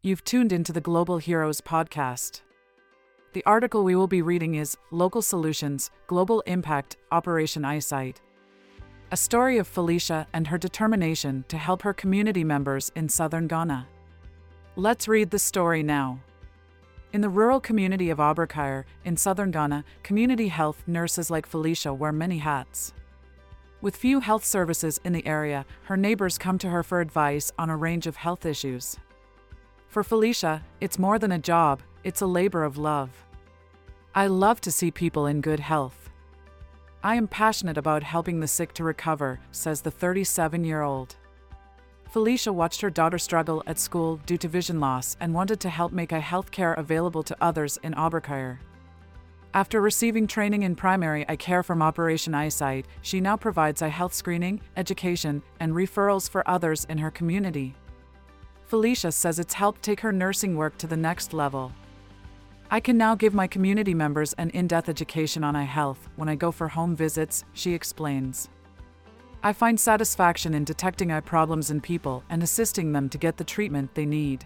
You've tuned into the Global Heroes podcast. The article we will be reading is Local Solutions Global Impact Operation Eyesight. A story of Felicia and her determination to help her community members in southern Ghana. Let's read the story now. In the rural community of Obrachire, in southern Ghana, community health nurses like Felicia wear many hats. With few health services in the area, her neighbors come to her for advice on a range of health issues. For Felicia, it's more than a job, it's a labor of love. I love to see people in good health. I am passionate about helping the sick to recover, says the 37 year old. Felicia watched her daughter struggle at school due to vision loss and wanted to help make eye health care available to others in Obrachire. After receiving training in primary eye care from Operation Eyesight, she now provides eye health screening, education, and referrals for others in her community. Felicia says it's helped take her nursing work to the next level. I can now give my community members an in depth education on eye health when I go for home visits, she explains. I find satisfaction in detecting eye problems in people and assisting them to get the treatment they need.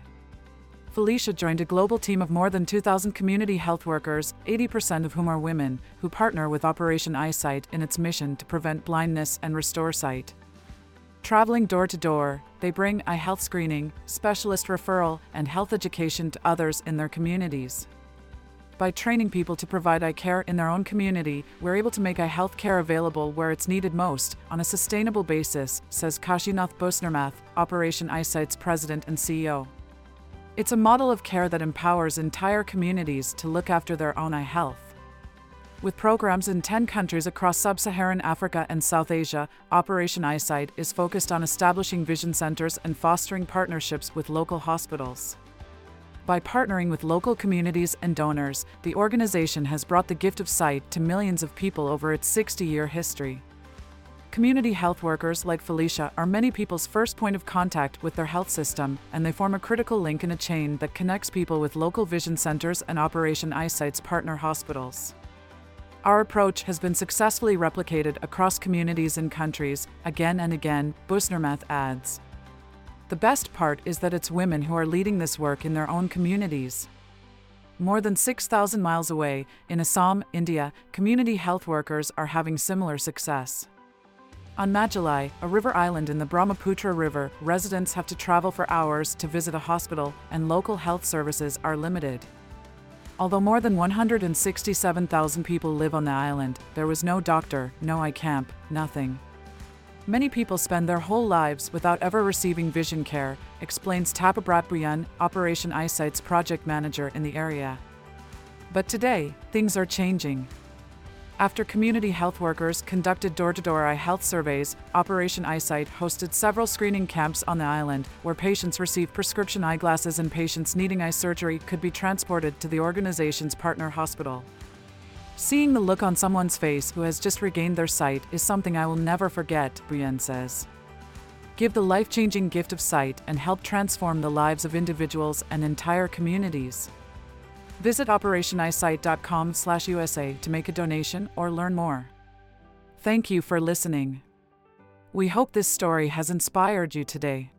Felicia joined a global team of more than 2,000 community health workers, 80% of whom are women, who partner with Operation Eyesight in its mission to prevent blindness and restore sight. Traveling door to door, they bring eye health screening, specialist referral, and health education to others in their communities. By training people to provide eye care in their own community, we're able to make eye health care available where it's needed most, on a sustainable basis, says Kashinath Bhoosnurmath, Operation Eyesight's president and CEO. It's a model of care that empowers entire communities to look after their own eye health. With programs in 10 countries across sub Saharan Africa and South Asia, Operation Eyesight is focused on establishing vision centers and fostering partnerships with local hospitals. By partnering with local communities and donors, the organization has brought the gift of sight to millions of people over its 60 year history. Community health workers like Felicia are many people's first point of contact with their health system, and they form a critical link in a chain that connects people with local vision centers and Operation Eyesight's partner hospitals. Our approach has been successfully replicated across communities and countries, again and again, Bhoosnurmath adds. The best part is that it's women who are leading this work in their own communities. More than 6,000 miles away, in Assam, India, community health workers are having similar success. On Majulai, a river island in the Brahmaputra River, residents have to travel for hours to visit a hospital, and local health services are limited. Although more than 167,000 people live on the island, there was no doctor, no eye camp, nothing. Many people spend their whole lives without ever receiving vision care, explains Tapabrat Bhuyan, Operation Eyesight's project manager in the area. But today, things are changing. After community health workers conducted door to door eye health surveys, Operation Eyesight hosted several screening camps on the island where patients received prescription eyeglasses and patients needing eye surgery could be transported to the organization's partner hospital. Seeing the look on someone's face who has just regained their sight is something I will never forget, Brienne says. Give the life changing gift of sight and help transform the lives of individuals and entire communities. Visit operationeyesight.com/usa to make a donation or learn more. Thank you for listening. We hope this story has inspired you today.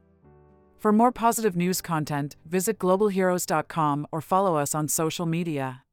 For more positive news content, visit globalheroes.com or follow us on social media.